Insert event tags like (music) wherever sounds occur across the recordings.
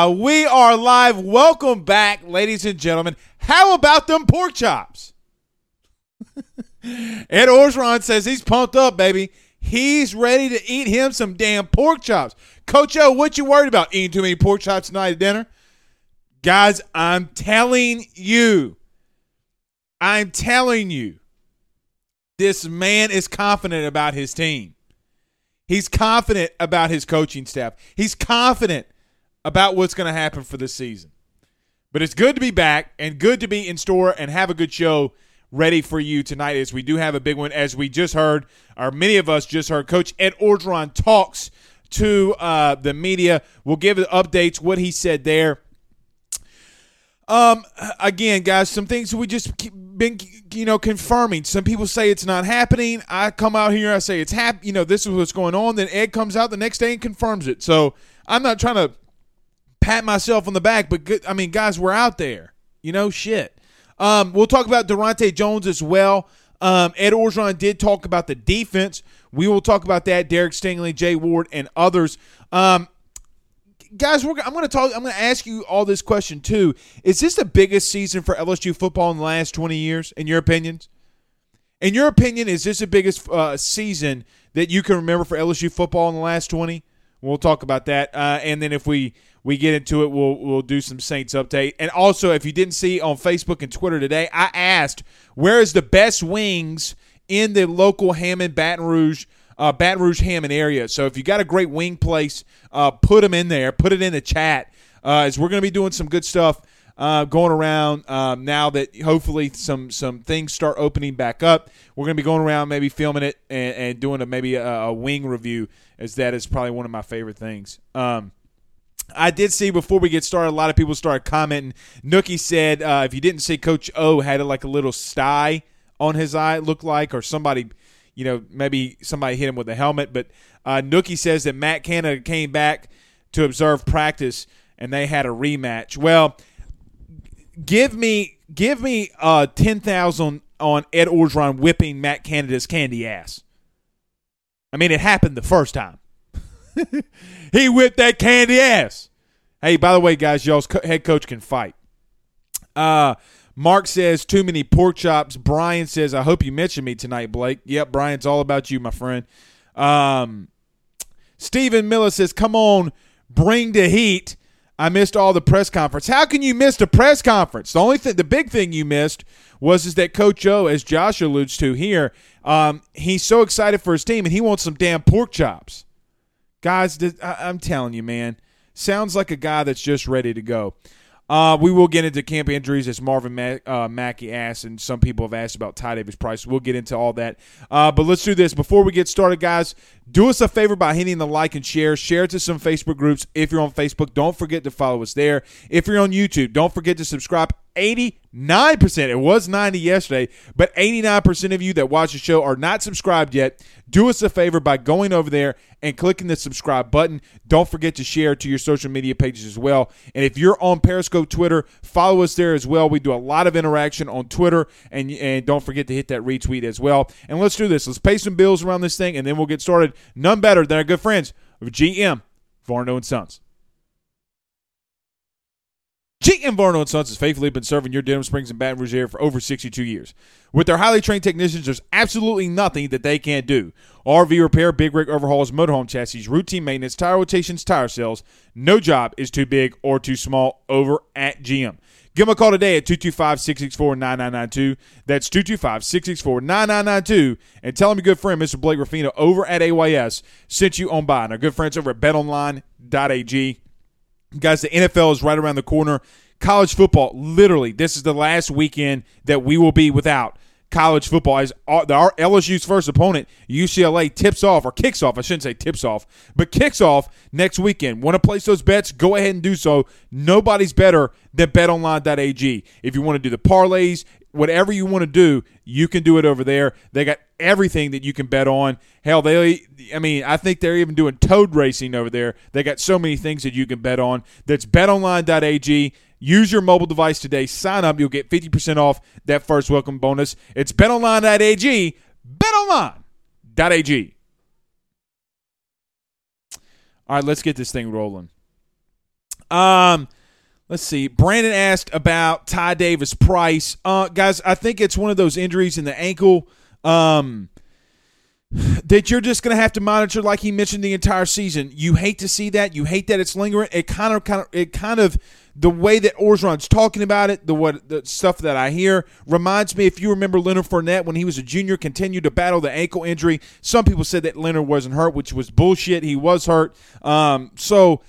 Ah, we are live. Welcome back, ladies and gentlemen. How about them pork chops? (laughs) Ed Orgeron says he's pumped up, baby. He's ready to eat him some damn pork chops. Coach O, what you worried about? Eating too many pork chops tonight at dinner? Guys, I'm telling you. I'm telling you. This man is confident about his team. He's confident about his coaching staff. He's confident about what's going to happen for this season. But it's good to be back and good to be in store and have a good show ready for you tonight as we do have a big one. As we just heard, or many of us just heard, Coach Ed Orgeron talks to uh, the media. We'll give the updates, what he said there. Um, again, guys, some things we just been, you know, confirming. Some people say it's not happening. I come out here, I say it's hap. You know, this is what's going on. Then Ed comes out the next day and confirms it. So I'm not trying to pat myself on the back, but good, I mean, guys, we're out there. You know, shit. Um, we'll talk about Daronte Jones as well. Um, Ed Orgeron did talk about the defense. We will talk about that. Derek Stingley, Jay Ward, and others. Um, guys, I'm going to talk. I'm going to ask you all this question too. Is this the biggest season for LSU football in the last 20 years? In your opinions? In your opinion, is this the biggest uh, season that you can remember for LSU football in the last 20? We'll talk about that, uh, and then if we we get into it, we'll we'll do some Saints update. And also, if you didn't see on Facebook and Twitter today, I asked where is the best wings in the local Hammond Baton Rouge uh, Baton Rouge Hammond area. So if you got a great wing place, uh, put them in there. Put it in the chat uh, as we're going to be doing some good stuff uh, going around um, now that hopefully some some things start opening back up. We're going to be going around maybe filming it and, and doing a maybe a, a, wing review as that is probably one of my favorite things. Um, I did see before we get started, a lot of people started commenting. Nookie said uh, if you didn't see, Coach O had like a little sty on his eye, it looked like, or somebody, you know, maybe somebody hit him with a helmet. But uh, Nookie says that Matt Canada came back to observe practice and they had a rematch. Well, give me give me uh, ten thousand on Ed Orgeron whipping Matt Canada's candy ass. I mean, it happened the first time. (laughs) he whipped that candy ass. Hey, by the way, guys, y'all's co- head coach can fight. Uh, Mark says too many pork chops. Brian says I hope you mention me tonight, Blake. Yep, Brian's all about you, my friend. Um, Stephen Miller says, "Come on, bring the heat." I missed all the press conference. How can you miss the press conference? The only thing, the big thing you missed was is that Coach O, as Josh alludes to here, um, he's so excited for his team and he wants some damn pork chops. Guys, I- I'm telling you, man, sounds like a guy that's just ready to go. Uh, we will get into camp injuries as Marvin Ma- uh, Mackey asked, and some people have asked about Ty Davis Price. We'll get into all that. Uh, but let's do this. Before we get started, guys, do us a favor by hitting the like and share. Share it to some Facebook groups. If you're on Facebook, don't forget to follow us there. If you're on YouTube, don't forget to subscribe. 89%, it was 90 yesterday, but 89% of you that watch the show are not subscribed yet. Do us a favor by going over there and clicking the subscribe button. Don't forget to share to your social media pages as well. And if you're on Periscope Twitter, follow us there as well. We do a lot of interaction on Twitter, and and don't forget to hit that retweet as well. And let's do this. Let's pay some bills around this thing, and then we'll get started. None better than our good friends of GM Varno and Sons. GM Varno and Sons has faithfully been serving your Denham Springs and Baton Rouge area for over 62 years. With their highly trained technicians, there's absolutely nothing that they can't do. RV repair, big rig overhauls, motorhome chassis, routine maintenance, tire rotations, tire sales. No job is too big or too small over at GM. Give them a call today at 225 664 9992. That's 225 664 9992. And tell them your good friend, Mr. Blake Ruffino, over at AYS, sent you on by. And our good friends over at betonline.ag. Guys, the NFL is right around the corner. College football, literally, this is the last weekend that we will be without college football. As our, our LSU's first opponent, UCLA, tips off or kicks off. I shouldn't say tips off, but kicks off next weekend. Want to place those bets? Go ahead and do so. Nobody's better than BetOnline.ag. If you want to do the parlays, whatever you want to do, you can do it over there. They got everything that you can bet on. Hell, they I mean, I think they're even doing toad racing over there. They got so many things that you can bet on. That's betonline.ag. Use your mobile device today. Sign up. You'll get 50% off that first welcome bonus. It's betonline.ag. Betonline.ag. All right, let's get this thing rolling. Um, let's see. Brandon asked about Ty Davis Price. Uh, guys, I think it's one of those injuries in the ankle. Um, that you're just going to have to monitor like he mentioned the entire season. You hate to see that. You hate that it's lingering. It kind of kind of it kind of the way that Orgeron's talking about it, the what the stuff that I hear reminds me if you remember Leonard Fournette when he was a junior continued to battle the ankle injury. Some people said that Leonard wasn't hurt, which was bullshit. He was hurt. Um, so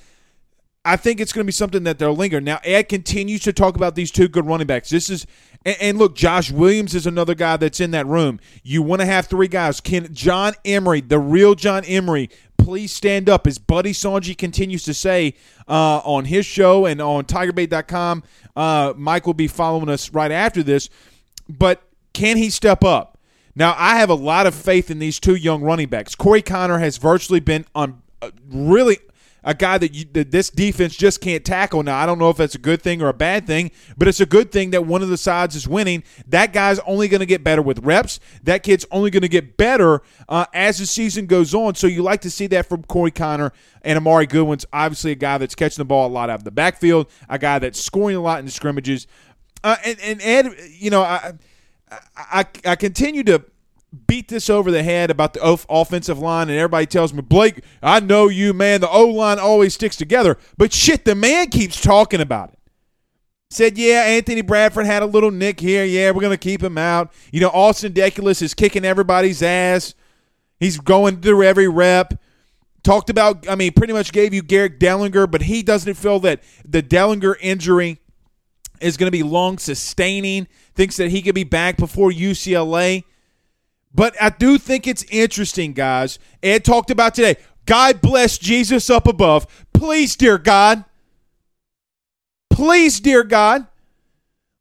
I think it's going to be something that they'll linger. Now, Ed continues to talk about these two good running backs. This is, and, and look, Josh Williams is another guy that's in that room. You want to have three guys. Can John Emery, the real John Emery, please stand up? As Buddy Sanji continues to say uh, on his show and on TigerBait.com, uh, Mike will be following us right after this. But can he step up? Now, I have a lot of faith in these two young running backs. Corey Kiner has virtually been on uh, really a guy that, you, that this defense just can't tackle. Now, I don't know if that's a good thing or a bad thing, but it's a good thing that one of the sides is winning. That guy's only going to get better with reps. That kid's only going to get better uh, as the season goes on. So you like to see that from Corey Kiner and Armoni Goodwin's obviously a guy that's catching the ball a lot out of the backfield, a guy that's scoring a lot in the scrimmages. Uh, and, and Ed, you know, I, I, I continue to beat this over the head about the off- offensive line, and everybody tells me, Blake, I know you, man. The O line always sticks together. But shit, the man keeps talking about it. Said, yeah, Anthony Bradford had a little nick here. Yeah, we're going to keep him out. You know, Austin Deculus is kicking everybody's ass. He's going through every rep. Talked about, I mean, pretty much gave you Garrett Dellinger, but he doesn't feel that the Dellinger injury is going to be long sustaining. Thinks that he could be back before UCLA. But I do think it's interesting, guys. Ed talked about today. God bless Jesus up above. Please, dear God. Please, dear God.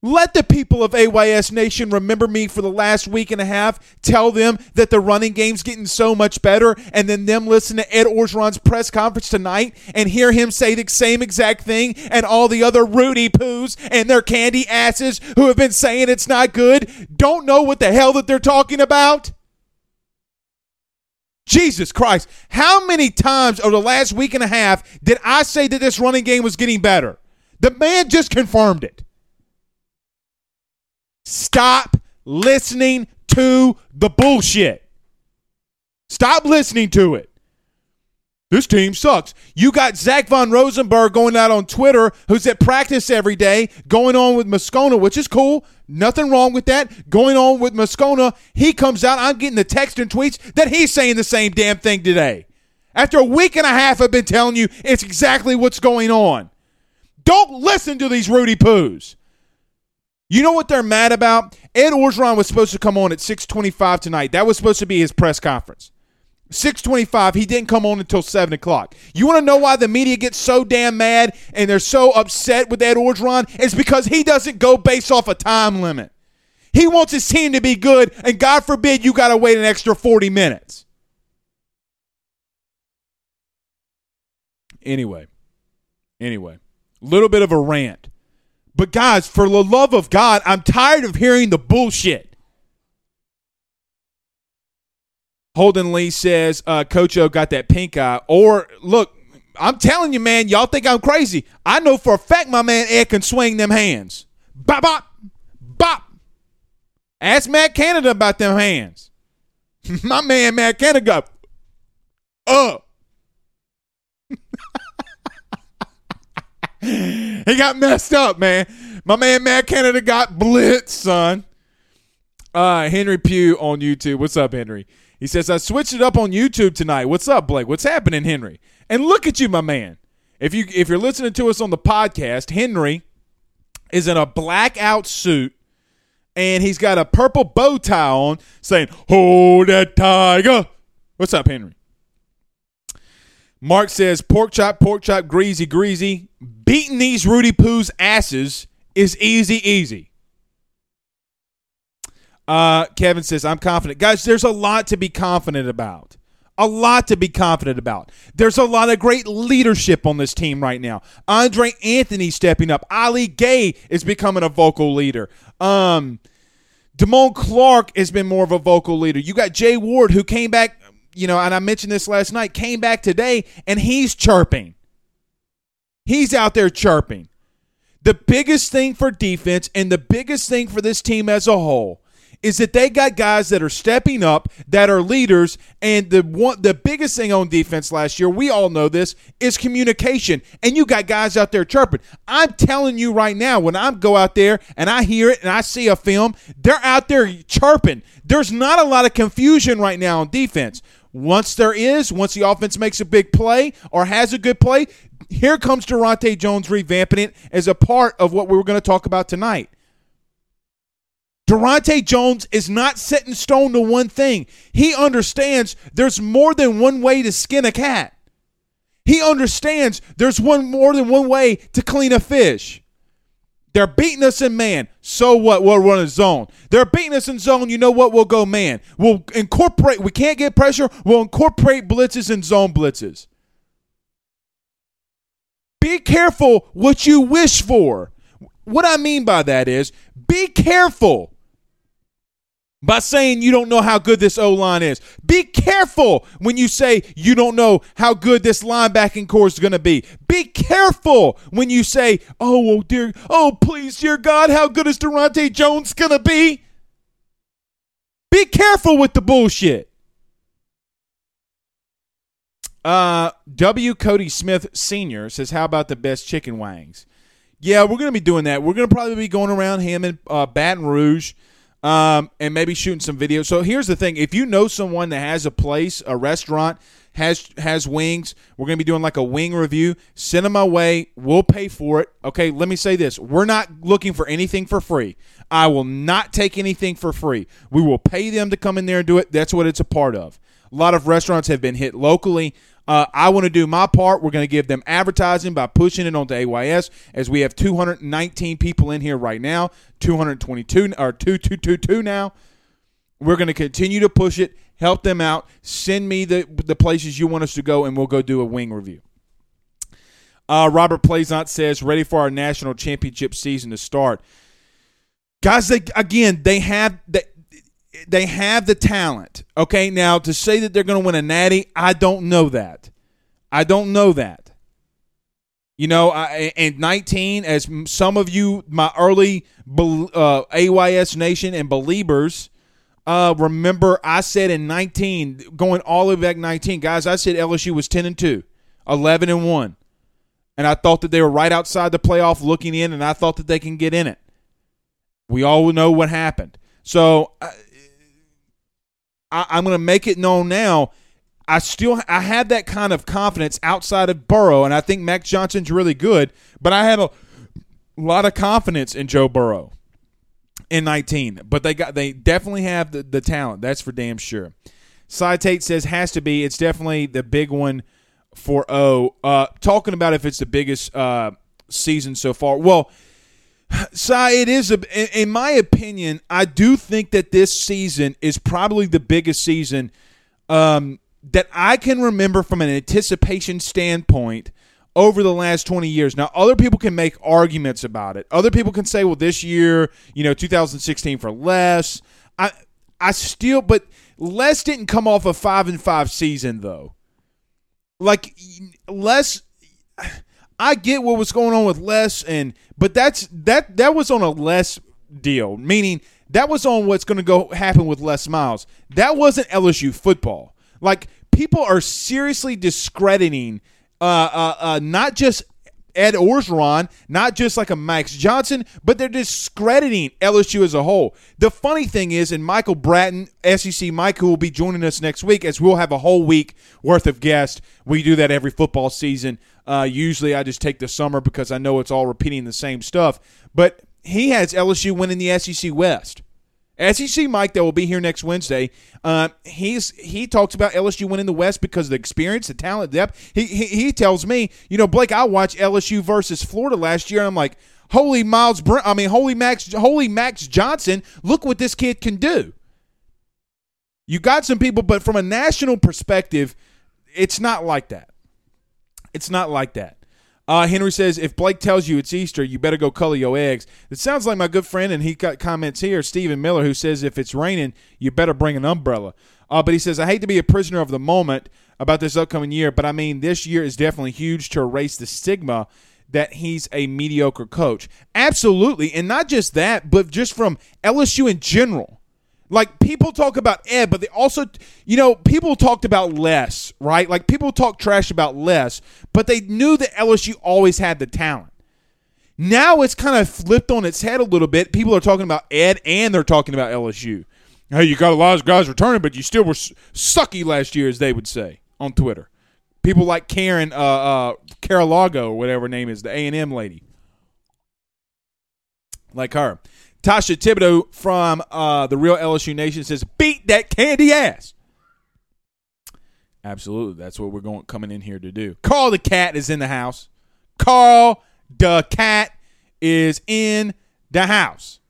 Let the people of AYS Nation remember me for the last week and a half. Tell them that the running game's getting so much better, and then them listen to Ed Orgeron's press conference tonight and hear him say the same exact thing, and all the other Rudy poos and their candy asses who have been saying it's not good don't know what the hell that they're talking about. Jesus Christ. How many times over the last week and a half did I say that this running game was getting better? The man just confirmed it. Stop listening to the bullshit. Stop listening to it. This team sucks. You got Zach Von Rosenberg going out on Twitter, who's at practice every day, going on with Moscona, which is cool. Nothing wrong with that. Going on with Moscona, he comes out. I'm getting the text and tweets that he's saying the same damn thing today. After a week and a half, I've been telling you it's exactly what's going on. Don't listen to these Rudy Poos. You know what they're mad about? Ed Orgeron was supposed to come on at 625 tonight. That was supposed to be his press conference. 625, he didn't come on until 7 o'clock. You want to know why the media gets so damn mad and they're so upset with Ed Orgeron? It's because he doesn't go based off a time limit. He wants his team to be good, and God forbid you got to wait an extra 40 minutes. Anyway, anyway, little bit of a rant. But guys, for the love of God, I'm tired of hearing the bullshit. Holden Lee says, uh, Coach O got that pink eye. Or, look, I'm telling you, man, y'all think I'm crazy. I know for a fact my man Ed can swing them hands. Bop, bop, bop. Ask Matt Canada about them hands. (laughs) my man, Matt Canada got up. He got messed up, man. My man Matt Canada got blitzed, son. Uh, Henry Pugh on YouTube. What's up, Henry? He says, I switched it up on YouTube tonight. What's up, Blake? What's happening, Henry? And look at you, my man. If you if you're listening to us on the podcast, Henry is in a blackout suit and he's got a purple bow tie on saying, Hold that tiger. What's up, Henry? Mark says, pork chop, pork chop, greasy, greasy. Beating these Rudy Poo's asses is easy, easy. Uh, Kevin says, I'm confident. Guys, there's a lot to be confident about. A lot to be confident about. There's a lot of great leadership on this team right now. Andre Anthony stepping up. Ali Gaye is becoming a vocal leader. Um, Damone Clark has been more of a vocal leader. You got Jay Ward, who came back, you know, and I mentioned this last night, came back today, and he's chirping. He's out there chirping. The biggest thing for defense and the biggest thing for this team as a whole is that they got guys that are stepping up, that are leaders, and the one the biggest thing on defense last year, we all know this, is communication. And you got guys out there chirping. I'm telling you right now, when I go out there and I hear it and I see a film, they're out there chirping. There's not a lot of confusion right now on defense. Once there is, once the offense makes a big play or has a good play, here comes Daronte Jones revamping it as a part of what we were going to talk about tonight. Daronte Jones is not set in stone to one thing. He understands there's more than one way to skin a cat. He understands there's one more than one way to clean a fish. They're beating us in man. So what? We'll run a zone. They're beating us in zone. You know what? We'll go man. We'll incorporate. We can't get pressure. We'll incorporate blitzes and zone blitzes. Be careful what you wish for. What I mean by that is be careful by saying you don't know how good this O line is. Be careful when you say you don't know how good this linebacking core is going to be. Be careful when you say, oh, oh, dear, oh, please, dear God, how good is Daronte Jones going to be? Be careful with the bullshit. Uh, W. Cody Smith Sr. says, How about the best chicken wangs? Yeah, we're going to be doing that. We're going to probably be going around him in uh, Baton Rouge um, and maybe shooting some videos. So here's the thing: if you know someone that has a place, a restaurant has has wings, we're gonna be doing like a wing review. Send them my way. We'll pay for it. Okay. Let me say this: we're not looking for anything for free. I will not take anything for free. We will pay them to come in there and do it. That's what it's a part of. A lot of restaurants have been hit locally. Uh, I want to do my part. We're going to give them advertising by pushing it onto AYS, as we have 219 people in here right now, 222 or 2222 now. We're going to continue to push it, help them out. Send me the the places you want us to go, and we'll go do a wing review. Uh, Robert Plaisant says, ready for our national championship season to start. Guys, they, again, they have they, they have the talent. Okay, now to say that they're going to win a natty, I don't know that. I don't know that. You know, I, and 19, as some of you, my early uh, AYS Nation and believers, uh, remember I said in 19, going all the way back 19, guys, I said LSU was 10 and 2, 11 and 1. And I thought that they were right outside the playoff looking in, and I thought that they can get in it. We all know what happened. So uh, I, I'm going to make it known now. I still I have that kind of confidence outside of Burrow, and I think Max Johnson's really good. But I had a lot of confidence in Joe Burrow in 19. But they got they definitely have the, the talent. That's for damn sure. Cy Tate says has to be. It's definitely the big one for O. Uh, talking about if it's the biggest uh, season so far. Well, Cy, it is a. in- my opinion, I do think that this season is probably the biggest season um, that I can remember from an anticipation standpoint over the last 20 years. Now, other people can make arguments about it. Other people can say, well, this year, you know, 2016 for Les. I I still but Les didn't come off a 5 and 5 season though. Like Les I get what was going on with Les and but that's that that was on a Les deal, meaning that was on what's going to go happen with Les Miles. That wasn't LSU football. Like people are seriously discrediting uh, uh, uh, not just Ed Orgeron, not just like a Max Johnson, but they're discrediting LSU as a whole. The funny thing is, and Michael Bratton, SEC Mike, who will be joining us next week, as we'll have a whole week worth of guests. We do that every football season. Uh, usually I just take the summer because I know it's all repeating the same stuff. But he has LSU winning the SEC West. SEC Mike that will be here next Wednesday. Uh, he's he talks about LSU winning the West because of the experience, the talent, depth. He, he he tells me, you know, Blake, I watched LSU versus Florida last year. I'm like, holy Myles, Br- I mean, holy Max, holy Max Johnson. Look what this kid can do. You got some people, but from a national perspective, it's not like that. It's not like that. Uh, Henry says, if Blake tells you it's Easter, you better go color your eggs. It sounds like my good friend, and he got comments here, Stephen Miller, who says, if it's raining, you better bring an umbrella. Uh, but he says, I hate to be a prisoner of the moment about this upcoming year, but I mean, this year is definitely huge to erase the stigma that he's a mediocre coach. Absolutely. And not just that, but just from LSU in general. Like people talk about Ed, but they also, you know, people talked about Les, right? Like people talk trash about Les, but they knew that LSU always had the talent. Now it's kind of flipped on its head a little bit. People are talking about Ed and they're talking about LSU. Hey, you got a lot of guys returning, but you still were sucky last year, as they would say on Twitter. People like Karen, uh, uh, Carolago whatever her name is, the A and M lady, like her. Tasha Thibodeau from uh, the Real LSU Nation says, "Beat that candy ass." Absolutely, that's what we're going coming in here to do. Carl the cat is in the house. Carl the cat is in the house.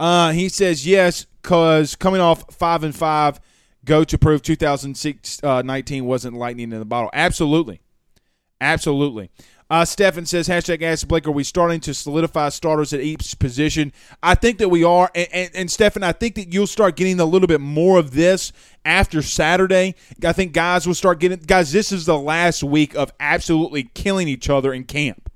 Uh, he says yes, cause coming off five and five, go to prove 2006 uh, 19 wasn't lightning in the bottle. Absolutely, absolutely. Uh, Stefan says, hashtag Ask Blake, are we starting to solidify starters at each position? I think that we are. And, and, and Stefan, I think that you'll start getting a little bit more of this after Saturday. I think guys will start getting, guys, this is the last week of absolutely killing each other in camp.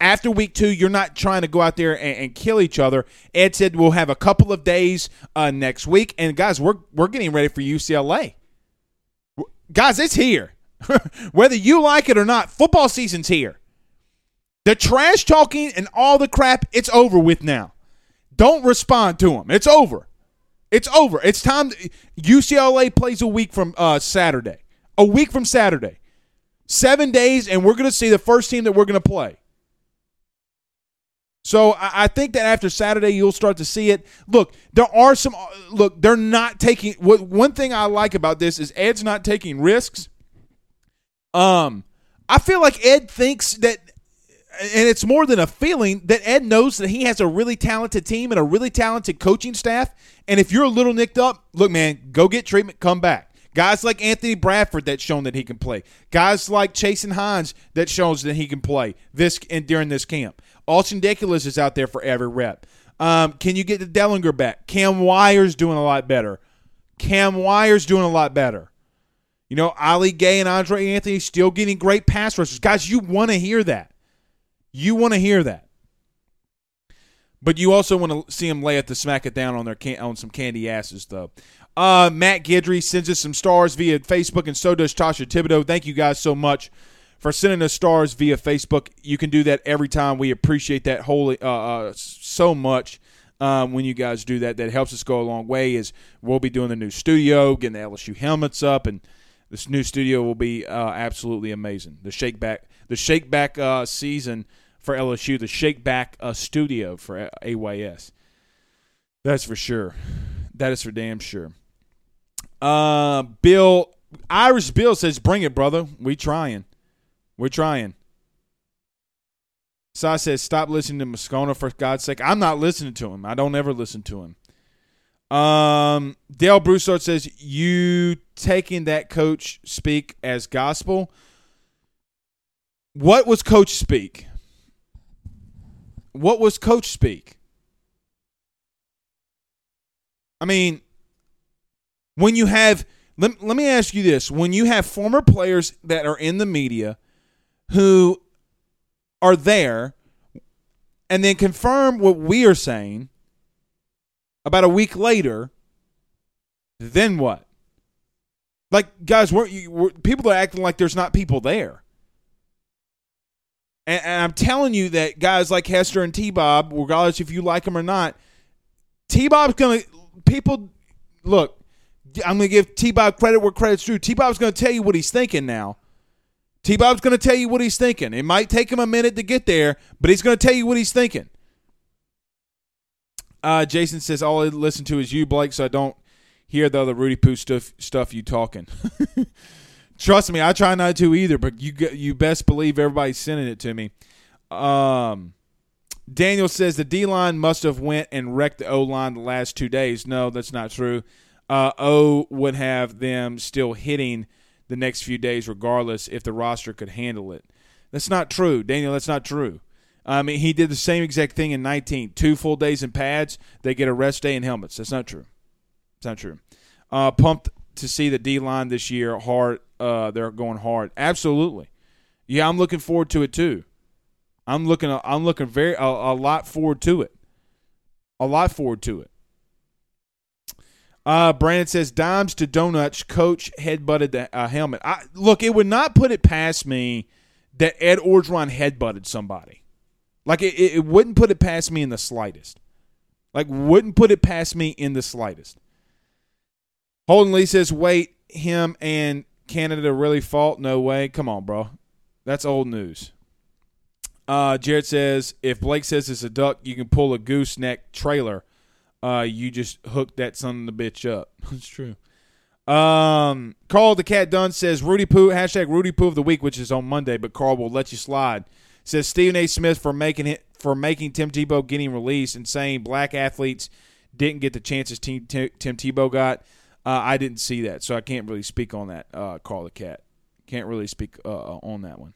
After week two, you're not trying to go out there and, and kill each other. Ed said we'll have a couple of days uh, next week. And guys, we're, we're getting ready for UCLA. Guys, it's here. (laughs) Whether you like it or not, football season's here. The trash talking and all the crap, it's over with now. Don't respond to them. It's over. It's over. It's time. To, UCLA plays a week from uh, Saturday. A week from Saturday. Seven days, and we're going to see the first team that we're going to play. So I, I think that after Saturday, you'll start to see it. Look, there are some. Look, they're not taking. What one thing I like about this is Ed's not taking risks. Um, I feel like Ed thinks that, and it's more than a feeling that Ed knows that he has a really talented team and a really talented coaching staff. And if you're a little nicked up, look, man, go get treatment, come back. Guys like Anthony Bradford that's shown that he can play. Guys like Chasen Hines that shows that he can play this and during this camp. Austin Deculus is out there for every rep. Um, can you get the Dellinger back? Cam Wire's doing a lot better. Cam Wire's doing a lot better. You know, Ali Gaye and Andre Anthony still getting great pass rushers. Guys, you want to hear that. You want to hear that. But you also want to see them lay it to smack it down on their can- on some candy asses, though. Uh, Matt Gidry sends us some stars via Facebook, and so does Tasha Thibodeau. Thank you guys so much for sending us stars via Facebook. You can do that every time. We appreciate that wholly uh, uh, so much um, when you guys do that. That helps us go a long way. Is we'll be doing the new studio, getting the LSU helmets up, and this new studio will be uh, absolutely amazing. The shake back, the shake back uh, season for LSU, the shake back uh, studio for AYS. That's for sure. That is for damn sure. Uh, Bill Irish Bill says, "Bring it, brother. We trying. We're trying." Sai says, "Stop listening to Moscona for God's sake." I'm not listening to him. I don't ever listen to him. Um, Dale Broussard says, "You taking that coach speak as gospel." What was coach speak? What was coach speak? I mean, when you have let, let me ask you this when you have former players that are in the media who are there and then confirm what we are saying about a week later then what like guys weren't we're, people are acting like there's not people there and, and i'm telling you that guys like hester and t-bob regardless if you like them or not t-bob's gonna people look I'm going to give T Bob credit where credit's due. T Bob's going to tell you what he's thinking now. T Bob's going to tell you what he's thinking. It might take him a minute to get there, but he's going to tell you what he's thinking. Uh, Jason says, All I listen to is you, Blake, so I don't hear the other Rudy Poo stuff, stuff you talking. (laughs) Trust me, I try not to either, but you you best believe everybody's sending it to me. Um, Daniel says the D line must have went and wrecked the O line the last two days. No, that's not true uh, O would have them still hitting the next few days, regardless if the roster could handle it. That's not true, Daniel. That's not true. I mean, he did the same exact thing in 19. Two full days in pads, they get a rest day in helmets. That's not true. It's not true. Uh, pumped to see the D line this year hard. Uh, they're going hard. Absolutely. Yeah, I'm looking forward to it too. I'm looking. I'm looking very a, a lot forward to it. A lot forward to it. Uh, Brandon says dimes to donuts. Coach headbutted the uh, helmet. I, look, it would not put it past me that Ed Orgeron headbutted somebody. Like it, it wouldn't put it past me in the slightest. Like wouldn't put it past me in the slightest. Holden Lee says, "Wait, him and Canada really fought? No way. Come on, bro. That's old news." Uh, Jared says, "If Blake says it's a duck, you can pull a gooseneck trailer." uh, you just hook that son of the bitch up. (laughs) That's true. Um, Carl the Cat Dunn says Rudy Poo hashtag Rudy Poo of the week, which is on Monday, but Carl will let you slide. Says Stephen A. Smith for making it for making Tim Tebow getting released and saying black athletes didn't get the chances Tim, Tim, Tebow got. Uh, I didn't see that, so I can't really speak on that. Uh, Carl the Cat can't really speak uh, on that one.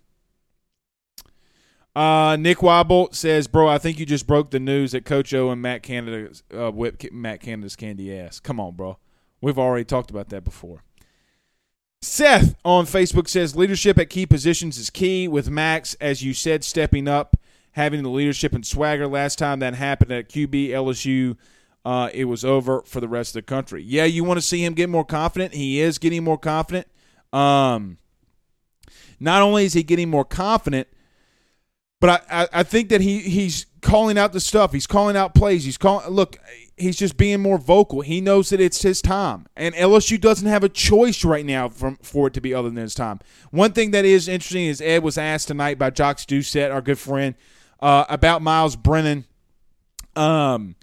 Uh, Nick Wobble says, "Bro, I think you just broke the news that Coach O and Matt Canada uh, whipped Matt Canada's candy ass. Come on, bro. We've already talked about that before." Seth on Facebook says, "Leadership at key positions is key. With Max, as you said, stepping up, having the leadership and swagger. Last time that happened at QB LSU." Uh, it was over for the rest of the country. Yeah, you want to see him get more confident. He is getting more confident. Um, not only is he getting more confident, but I, I, I think that he he's calling out the stuff. He's calling out plays. He's calling. Look, he's just being more vocal. He knows that it's his time, and LSU doesn't have a choice right now from for it to be other than his time. One thing that is interesting is Ed was asked tonight by Jacques Doucet, our good friend, uh, about Myles Brennan. Um,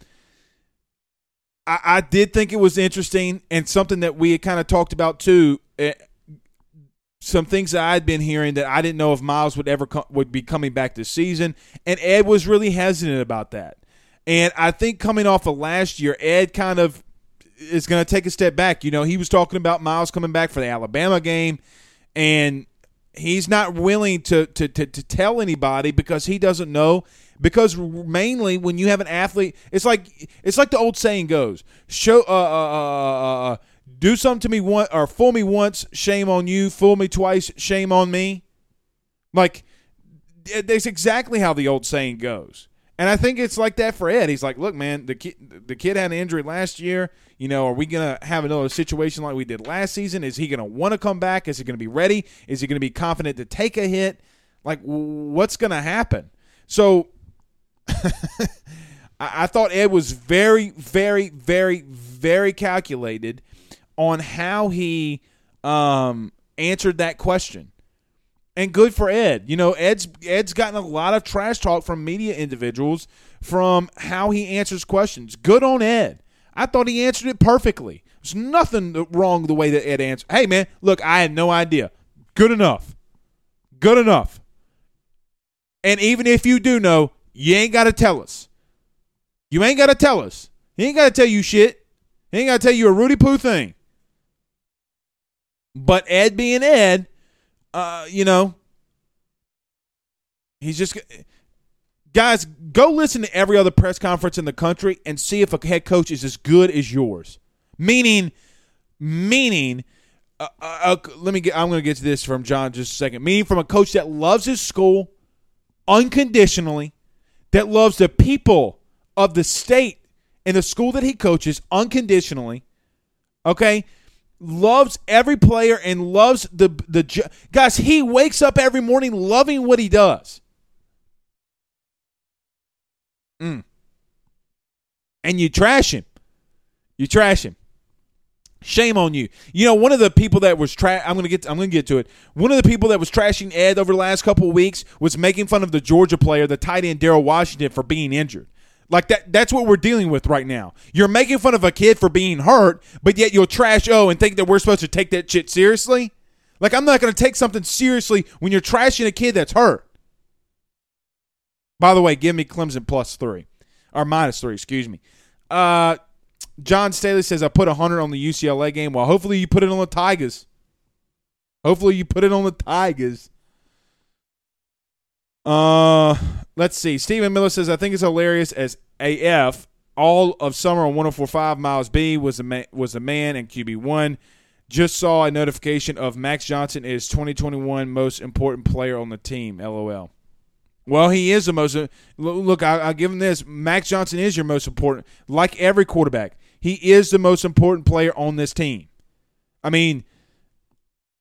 I, I did think it was interesting and something that we had kind of talked about too. Eh, some things that I'd been hearing that I didn't know if Myles would ever co- would be coming back this season, and Ed was really hesitant about that. And I think coming off of last year, Ed kind of is going to take a step back. You know, he was talking about Myles coming back for the Alabama game, and he's not willing to to to, to tell anybody because he doesn't know. Because mainly when you have an athlete, it's like it's like the old saying goes: show uh uh uh. uh, uh do something to me once or fool me once, shame on you. Fool me twice, shame on me. Like that's exactly how the old saying goes. And I think it's like that for Ed. He's like, look, man, the kid, the kid had an injury last year. You know, are we gonna have another situation like we did last season? Is he gonna want to come back? Is he gonna be ready? Is he gonna be confident to take a hit? Like, what's gonna happen? So, (laughs) I, I thought Ed was very, very, very, very calculated on how he um, answered that question. And good for Ed. You know, Ed's Ed's gotten a lot of trash talk from media individuals from how he answers questions. Good on Ed. I thought he answered it perfectly. There's nothing wrong the way that Ed answered. Hey man, look, I had no idea. Good enough. Good enough. And even if you do know, you ain't got to tell us. You ain't got to tell us. He ain't got to tell you shit. He ain't got to tell you a Rudy Poo thing. But Ed being Ed, uh, you know, he's just guys go listen to every other press conference in the country and see if a head coach is as good as yours. Meaning, meaning. Uh, uh, let me get. I'm going to get to this from John just a second. Meaning from a coach that loves his school unconditionally, that loves the people of the state and the school that he coaches unconditionally. Okay, loves every player and loves the the guys. He wakes up every morning loving what he does. Mm. And you trash him. You trash him. Shame on you. You know, one of the people that was tra- I'm gonna get I'm gonna get to it. One of the people that was trashing Ed over the last couple weeks was making fun of the Georgia player, the tight end Darnell Washington, for being injured. Like that that's what we're dealing with right now. You're making fun of a kid for being hurt, but yet you'll trash O and think that we're supposed to take that shit seriously? Like I'm not going to take something seriously when you're trashing a kid that's hurt. By the way, give me Clemson plus 3 or minus 3, excuse me. Uh John Staley says I put 100 on the UCLA game. Well, hopefully you put it on the Tigers. Hopefully you put it on the Tigers. Uh, let's see. Stephen Miller says, I think it's hilarious as AF. All of summer on 1045 Myles B was a man, was a man and QB1. Just saw a notification of Max Johnson is 2021 most important player on the team. LOL. Well, he is the most. Uh, look, I, I'll give him this. Max Johnson is your most important. Like every quarterback, he is the most important player on this team. I mean,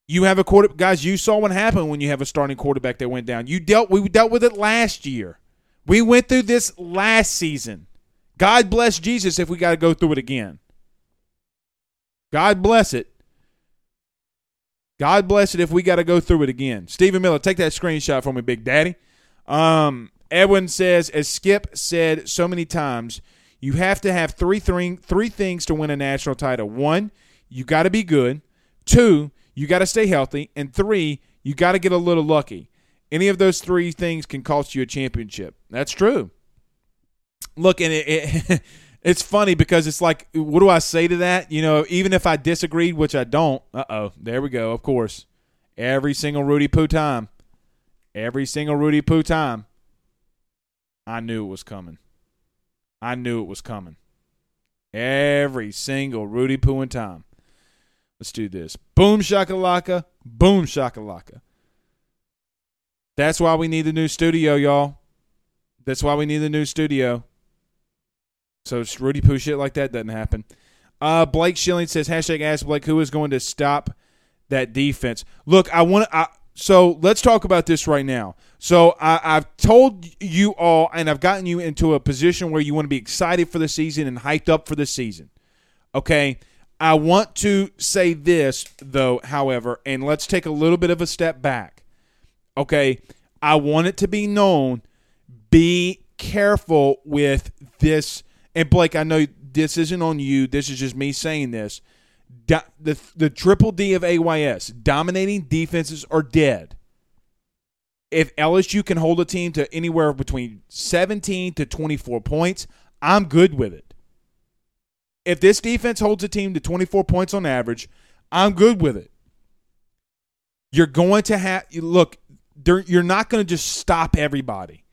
you have a quarter guys, you saw what happened when you have a starting quarterback that went down. You dealt we dealt with it last year. We went through this last season. God bless Jesus if we got to go through it again. God bless it. God bless it if we got to go through it again. Stephen Miller, take that screenshot for me, Big Daddy. Um, Edwin says, as Skip said so many times, you have to have three, three, three things to win a national title. One, you got to be good. Two, you got to stay healthy, and three, you got to get a little lucky. Any of those three things can cost you a championship. That's true. Look, and it, it (laughs) it's funny because it's like, what do I say to that? You know, even if I disagreed, which I don't. Uh oh, there we go. Of course, every single Rudy Poo time, every single Rudy Poo time, I knew it was coming. I knew it was coming. Every single Rudy Poo and time. Let's do this. Boom shakalaka, boom shakalaka. That's why we need the new studio, y'all. That's why we need the new studio. So Rudy Poo shit like that doesn't happen. Uh, Blake Schilling says hashtag ask Blake who is going to stop that defense. Look, I want to. So let's talk about this right now. So I, I've told you all, and I've gotten you into a position where you want to be excited for the season and hyped up for the season. Okay. I want to say this, though, however, and let's take a little bit of a step back. Okay. I want it to be known be careful with this. And Blake, I know this isn't on you. This is just me saying this. Do, the the triple D of AYS, dominating defenses are dead. If LSU can hold a team to anywhere between 17 to 24 points, I'm good with it. If this defense holds a team to 24 points on average, I'm good with it. You're going to have look. You're not going to just stop everybody.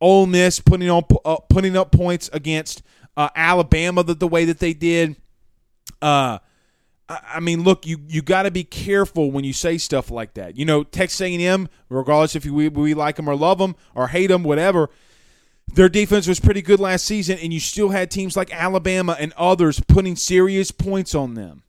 Ole Miss putting on uh, putting up points against uh, Alabama the, the way that they did. Uh, I mean, look, you you got to be careful when you say stuff like that. You know, Texas A&M, regardless if we we like them or love them or hate them, whatever. Their defense was pretty good last season, and you still had teams like Alabama and others putting serious points on them.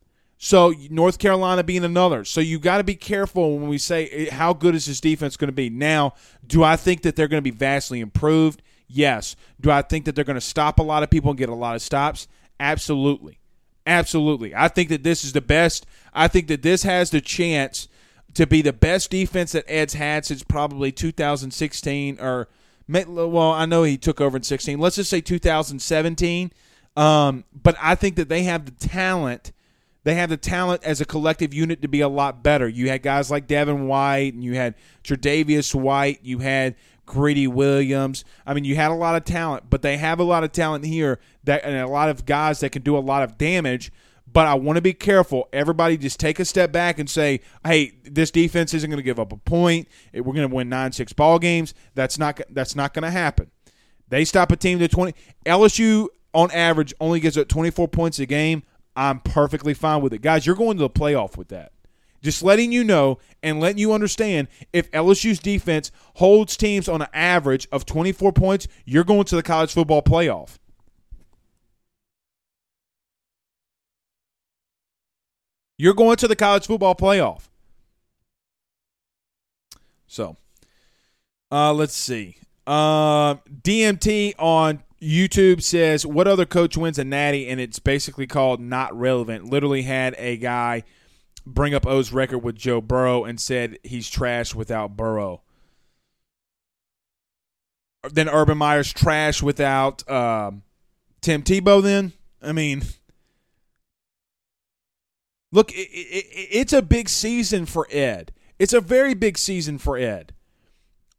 So North Carolina being another. So you got to be careful when we say eh, how good is this defense going to be. Now, do I think that they're going to be vastly improved? Yes. Do I think that they're going to stop a lot of people and get a lot of stops? Absolutely. Absolutely. I think that this is the best. I think that this has the chance to be the best defense that Ed's had since probably 2016 or well, I know he took over in 16. Let's just say 2017. Um, but I think that they have the talent they have the talent as a collective unit to be a lot better. You had guys like Devin White, and you had Tre'Davious White, you had Greedy Williams. I mean, you had a lot of talent, but they have a lot of talent here that and a lot of guys that can do a lot of damage. But I want to be careful. Everybody just take a step back and say, "Hey, this defense isn't going to give up a point. We're going to win nine six ball games." That's not that's not going to happen. They stop a team to twenty. LSU on average only gives up twenty four points a game. I'm perfectly fine with it. Guys, you're going to the playoff with that. Just letting you know and letting you understand if LSU's defense holds teams on an average of 24 points, you're going to the college football playoff. You're going to the college football playoff. So, uh, let's see. Uh, DMT on YouTube says, What other coach wins a natty? And it's basically called Not Relevant. Literally had a guy bring up O's record with Joe Burrow and said he's trash without Burrow. Then Urban Meyer's trash without um, Tim Tebow, then? I mean, look, it, it, it's a big season for Ed. It's a very big season for Ed.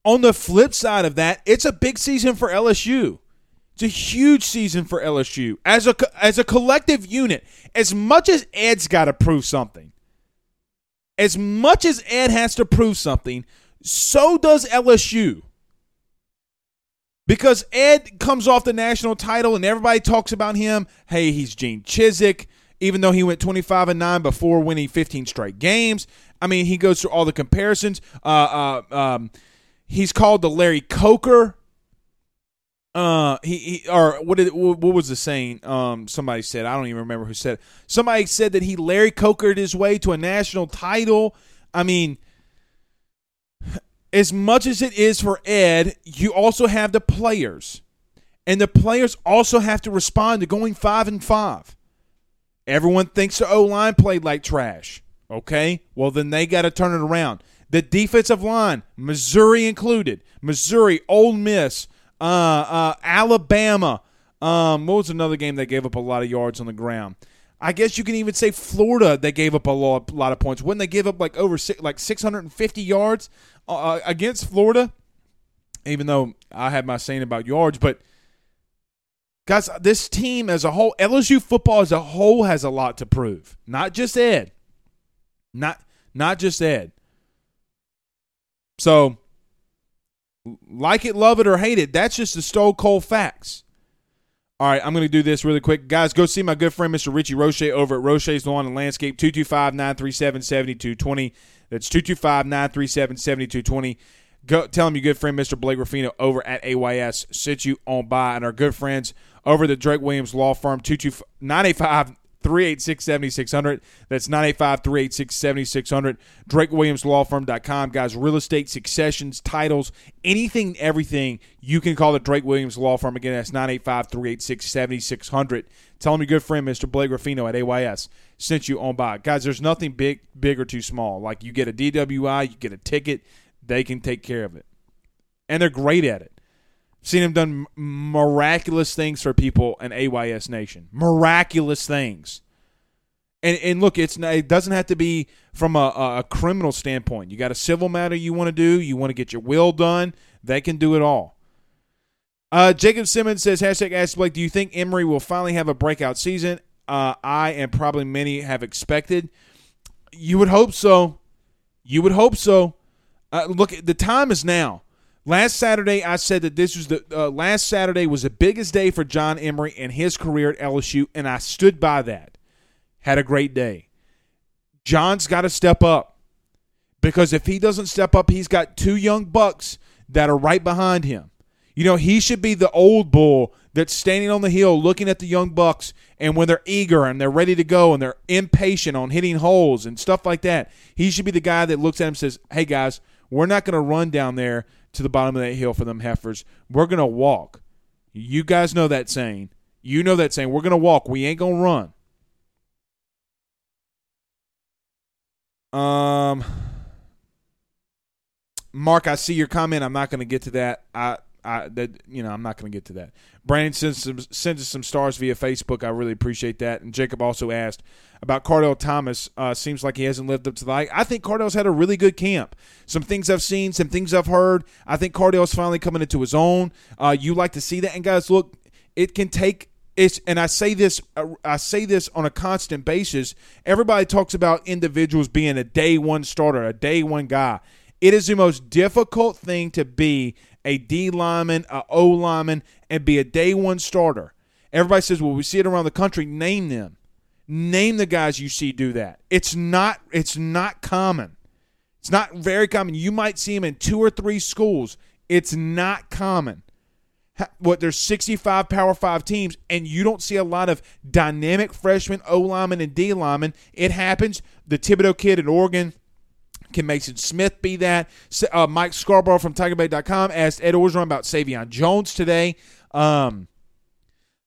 On the flip side of that, it's a big season for LSU. It's a huge season for LSU as a as a collective unit. As much as Ed's got to prove something, as much as Ed has to prove something, so does LSU. Because Ed comes off the national title and everybody talks about him. Hey, he's Gene Chizik, even though he went 25 and 9 before winning 15 straight games. I mean, he goes through all the comparisons. Uh, uh, um, he's called the Larry Coker uh he, he or what did what was the saying um somebody said i don't even remember who said it. somebody said that he larry cokered his way to a national title i mean as much as it is for ed you also have the players and the players also have to respond to going five and five everyone thinks the o-line played like trash okay well then they got to turn it around the defensive line missouri included missouri Ole miss uh, uh, Alabama. Um, what was another game that gave up a lot of yards on the ground? I guess you can even say Florida. They gave up a lot, lot of points. When they give up like over six, like 650 yards uh, uh, against Florida, even though I had my saying about yards, but guys, this team as a whole, LSU football as a whole has a lot to prove. Not just Ed. Not not just Ed. So like it, love it, or hate it. That's just the stone cold facts. All right, I'm going to do this really quick. Guys, go see my good friend, Mr. Richie Roche, over at Roche's Lawn and Landscape, 225 937 7220. That's 225 937 7220. Go tell him your good friend Mr. Blake Ruffino over at AYS sent you on by, and our good friends over the Drake Williams Law Firm 985 386 7600. That's 985 386 7600. DrakeWilliamsLawFirm.com. Guys, real estate, successions, titles, anything, everything, you can call the Drake Williams Law Firm. Again, that's 985 386 7600. Tell them your good friend, Mr. Blake Ruffino at AYS, sent you on by. Guys, there's nothing big, big or too small. Like you get a DWI, you get a ticket, they can take care of it. And they're great at it. Seen them done miraculous things for people in AYS Nation. Miraculous things. And and look, it's it doesn't have to be from a, a criminal standpoint. You got a civil matter you want to do, you want to get your will done. They can do it all. Uh, Jacob Simmons says, hashtag ask Blake, do you think Emery will finally have a breakout season? Uh, I and probably many have expected. You would hope so. You would hope so. Uh, look, the time is now. Last Saturday, I said that this was the uh, last Saturday was the biggest day for John Emery and his career at LSU, and I stood by that. Had a great day. John's got to step up because if he doesn't step up, he's got two young bucks that are right behind him. You know, he should be the old bull that's standing on the hill looking at the young bucks and when they're eager and they're ready to go and they're impatient on hitting holes and stuff like that. He should be the guy that looks at him and says, "Hey guys, we're not going to run down there to the bottom of that hill for them heifers. We're going to walk." You guys know that saying. You know that saying. We're going to walk. We ain't going to run. Um Mark, I see your comment. I'm not going to get to that. I, I, that you know, I'm not going to get to that. Brandon sends some, sends us some stars via Facebook. I really appreciate that. And Jacob also asked about Cardell Thomas. Uh, seems like he hasn't lived up to the. I think Cardell's had a really good camp. Some things I've seen, some things I've heard. I think Cardell's finally coming into his own. Uh, you like to see that, and guys, look, it can take it's and I say this I say this on a constant basis. Everybody talks about individuals being a day one starter, a day one guy. It is the most difficult thing to be a D lineman, a O lineman, and be a day one starter. Everybody says, "Well, we see it around the country." Name them. Name the guys you see do that. It's not. It's not common. It's not very common. You might see them in two or three schools. It's not common what there's 65 Power Five teams, and you don't see a lot of dynamic freshmen, O linemen, and D linemen. It happens. The Thibodeaux kid in Oregon. Can Mason Smith be that? Uh, Mike Scarborough from TigerBait.com asked Ed Orgeron about Savion Jones today. Um,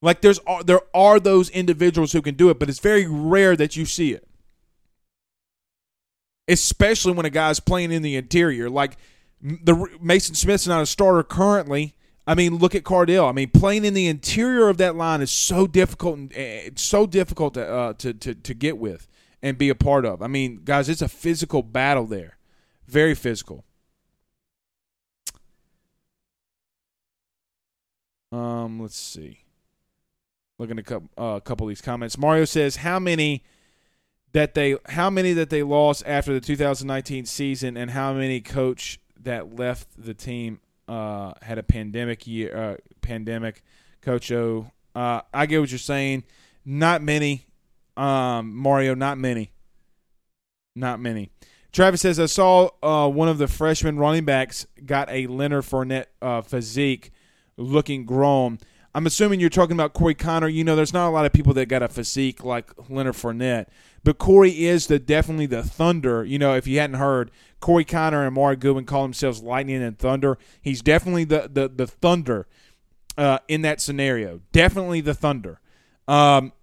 like there's there are those individuals who can do it, but it's very rare that you see it. Especially when a guy's playing in the interior. Like the Mason Smith's not a starter currently I mean, look at Cardell. I mean, playing in the interior of that line is so difficult and it's so difficult to, uh, to to to get with and be a part of. I mean, guys, it's a physical battle there, very physical. Um, let's see. Looking at a couple, uh, couple of these comments. Mario says, "How many that they how many that they lost after the 2019 season, and how many coach that left the team uh, had a pandemic year, uh, pandemic. Coach O, uh, I get what you're saying. Not many, um, Mario. Not many. Not many. Travis says I saw uh, one of the freshman running backs got a Leonard Fournette uh, physique, looking grown. I'm assuming you're talking about Corey Kiner. You know, there's not a lot of people that got a physique like Leonard Fournette, but Corey is the definitely the Thunder. You know, if you hadn't heard, Corey Kiner and Armoni Goodwin call themselves Lightning and Thunder. He's definitely the the, the Thunder uh, in that scenario. Definitely the Thunder. Um,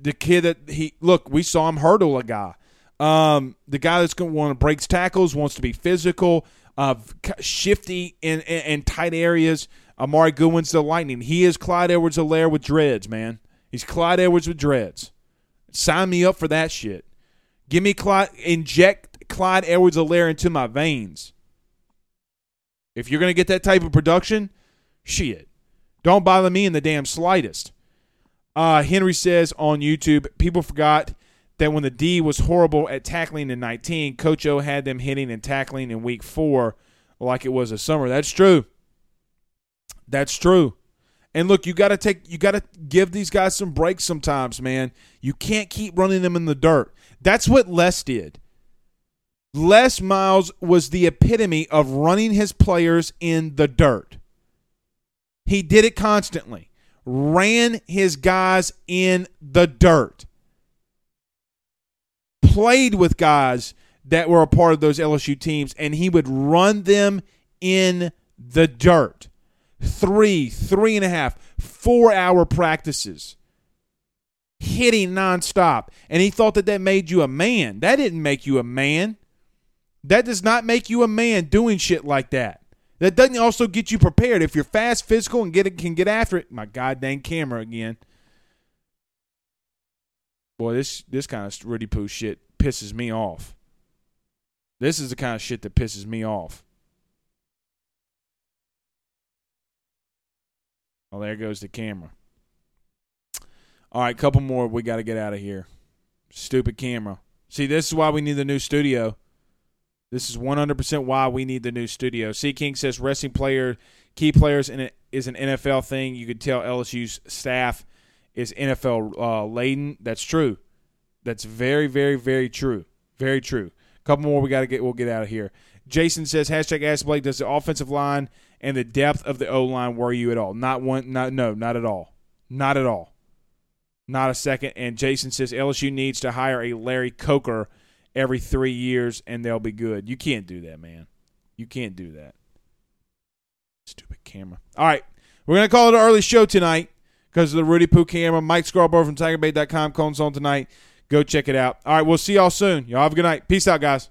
the kid that he look, we saw him hurdle a guy. Um, the guy that's going to want to breaks tackles, wants to be physical, uh, shifty in, in, in tight areas. Armoni Goodwin's the Lightning. He is Clyde Edwards-Helaire with dreads, man. He's Clyde Edwards with dreads. Sign me up for that shit. Give me Clyde, inject Clyde Edwards-Helaire into my veins. If you're going to get that type of production, shit. Don't bother me in the damn slightest. Uh, Henry says on YouTube, people forgot that when the D was horrible at tackling in 19, Coach O had them hitting and tackling in week four like it was a summer. That's true. That's true. And look, you got to take, you got to give these guys some breaks sometimes, man. You can't keep running them in the dirt. That's what Les did. Les Miles was the epitome of running his players in the dirt. He did it constantly, ran his guys in the dirt, played with guys that were a part of those LSU teams, and he would run them in the dirt. Three, three and a half, four hour practices, hitting nonstop. And he thought that that made you a man. That didn't make you a man. That does not make you a man doing shit like that. That doesn't also get you prepared. If you're fast, physical, and get it, can get after it, my goddamn camera again. Boy, this this kind of Rudy Poo shit pisses me off. This is the kind of shit that pisses me off. Oh, there goes the camera. All right, couple more. We got to get out of here. Stupid camera. See, this is why we need the new studio. This is 100% why we need the new studio. C King says wrestling player, key players in it is an NFL thing. You could tell LSU's staff is NFL uh, laden. That's true. That's very, very, very true. Very true. A couple more we got to get. We'll get out of here. Jason says hashtag Ask Blake. Does the offensive line and the depth of the O line worry you at all? Not one. Not no. Not at all. Not at all. Not a second. And Jason says LSU needs to hire a Larry Coker every three years and they'll be good. You can't do that, man. You can't do that. Stupid camera. All right. We're going to call it an early show tonight because of the Rudy Poo camera. Mike Scarborough from TigerBait.com calls on tonight. Go check it out. All right. We'll see y'all soon. Y'all have a good night. Peace out, guys.